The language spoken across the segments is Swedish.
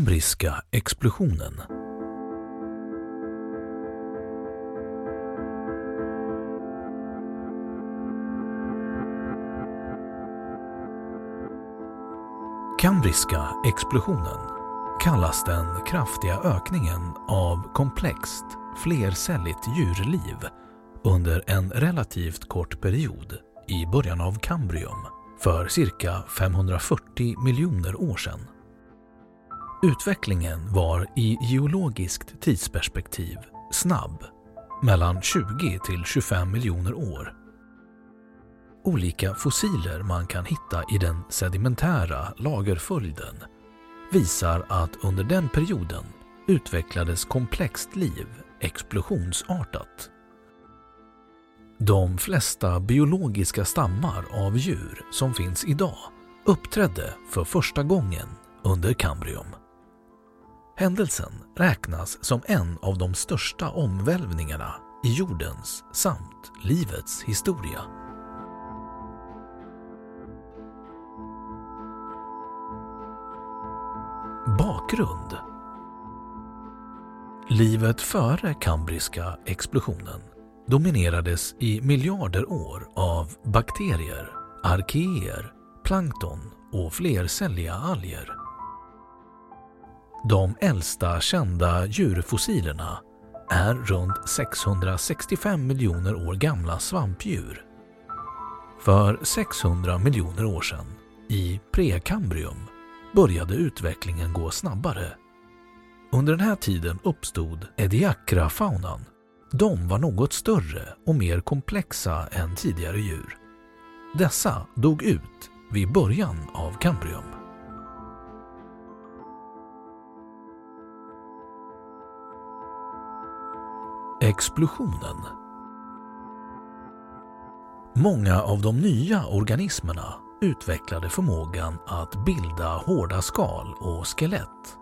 Kambriska explosionen. Kambriska explosionen kallas den kraftiga ökningen av komplext, flercelligt djurliv under en relativt kort period i början av Kambrium för cirka 540 miljoner år sedan. Utvecklingen var i geologiskt tidsperspektiv snabb, mellan 20 till 25 miljoner år. Olika fossiler man kan hitta i den sedimentära lagerföljden visar att under den perioden utvecklades komplext liv explosionsartat. De flesta biologiska stammar av djur som finns idag uppträdde för första gången under Kambrium. Händelsen räknas som en av de största omvälvningarna i jordens samt livets historia. Bakgrund Livet före kambriska explosionen dominerades i miljarder år av bakterier, arkeer, plankton och flercelliga alger. De äldsta kända djurfossilerna är runt 665 miljoner år gamla svampdjur. För 600 miljoner år sedan, i prekambrium, började utvecklingen gå snabbare. Under den här tiden uppstod Ediacra-faunan. De var något större och mer komplexa än tidigare djur. Dessa dog ut vid början av kambrium. Explosionen Många av de nya organismerna utvecklade förmågan att bilda hårda skal och skelett.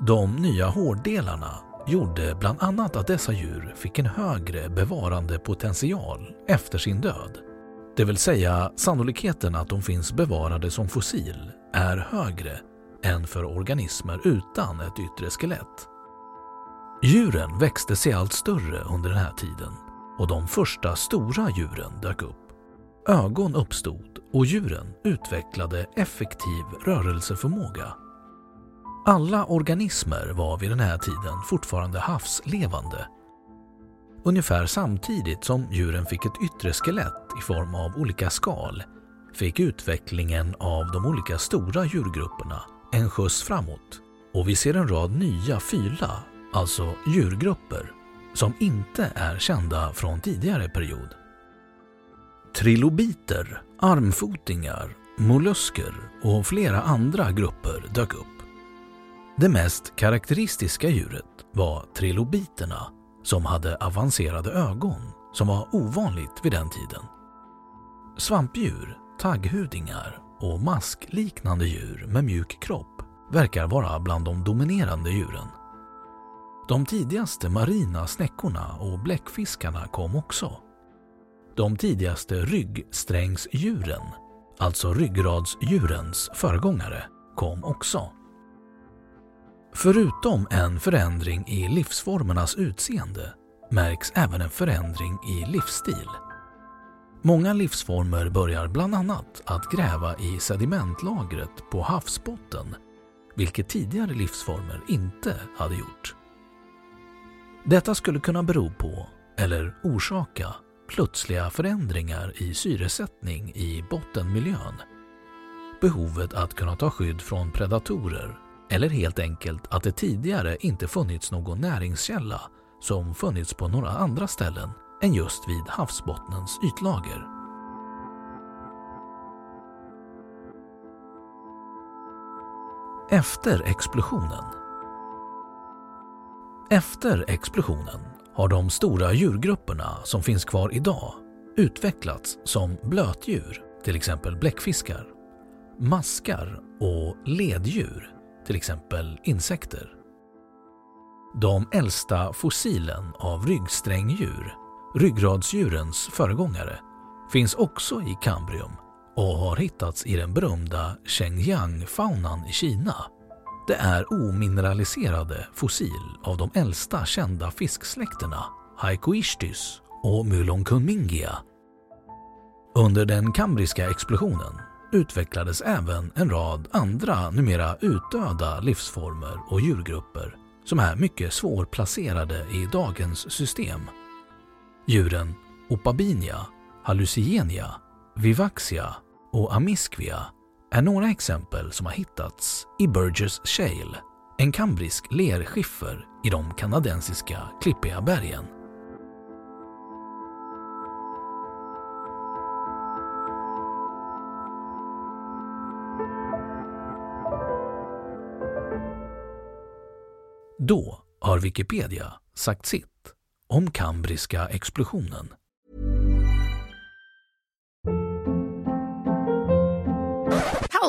De nya hårddelarna gjorde bland annat att dessa djur fick en högre bevarande potential efter sin död. Det vill säga sannolikheten att de finns bevarade som fossil är högre än för organismer utan ett yttre skelett. Djuren växte sig allt större under den här tiden och de första stora djuren dök upp. Ögon uppstod och djuren utvecklade effektiv rörelseförmåga. Alla organismer var vid den här tiden fortfarande havslevande. Ungefär samtidigt som djuren fick ett yttre skelett i form av olika skal fick utvecklingen av de olika stora djurgrupperna en skjuts framåt och vi ser en rad nya fyla, alltså djurgrupper, som inte är kända från tidigare period. Trilobiter, armfotingar, mollusker och flera andra grupper dök upp. Det mest karaktäristiska djuret var trilobiterna som hade avancerade ögon som var ovanligt vid den tiden. Svampdjur, tagghudingar och maskliknande djur med mjuk kropp verkar vara bland de dominerande djuren. De tidigaste marina snäckorna och bläckfiskarna kom också. De tidigaste ryggsträngsdjuren, alltså ryggradsdjurens föregångare, kom också. Förutom en förändring i livsformernas utseende märks även en förändring i livsstil. Många livsformer börjar bland annat att gräva i sedimentlagret på havsbotten, vilket tidigare livsformer inte hade gjort. Detta skulle kunna bero på, eller orsaka, plötsliga förändringar i syresättning i bottenmiljön. Behovet att kunna ta skydd från predatorer eller helt enkelt att det tidigare inte funnits någon näringskälla som funnits på några andra ställen än just vid havsbottnens ytlager. Efter explosionen efter explosionen har de stora djurgrupperna som finns kvar idag utvecklats som blötdjur, till exempel bläckfiskar, maskar och leddjur, till exempel insekter. De äldsta fossilen av ryggsträngdjur, ryggradsdjurens föregångare, finns också i Kambrium och har hittats i den berömda Shenyang-faunan i Kina. Det är omineraliserade fossil av de äldsta kända fisksläkterna Haikoishtys och Mulonkunmingia. Under den kambriska explosionen utvecklades även en rad andra numera utdöda livsformer och djurgrupper som är mycket svårplacerade i dagens system. Djuren Opabinia, Hallucigenia, Vivaxia och Amisquia är några exempel som har hittats i Burgess Shale, en kambrisk lerskiffer i de kanadensiska klippiga bergen. Då har Wikipedia sagt sitt om kambriska explosionen.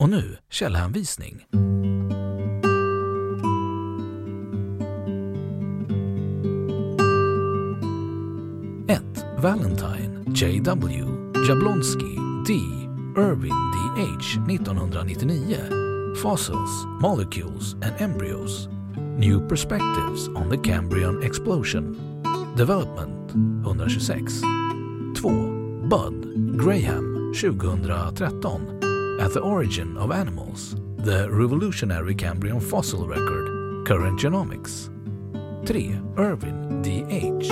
Och nu källhänvisning. 1. Valentine, J.W. Jablonski, D. Irving D.H. 1999. Fossils, Molecules and Embryos. New Perspectives on the Cambrian Explosion. Development 126. 2. Bud, Graham 2013. At the Origin of Animals. The Revolutionary Cambrian Fossil Record, Current Genomics. 3. Irvin D.H.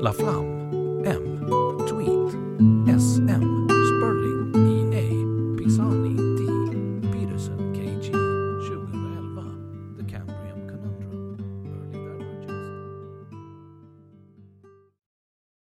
Laflamme M. Tweet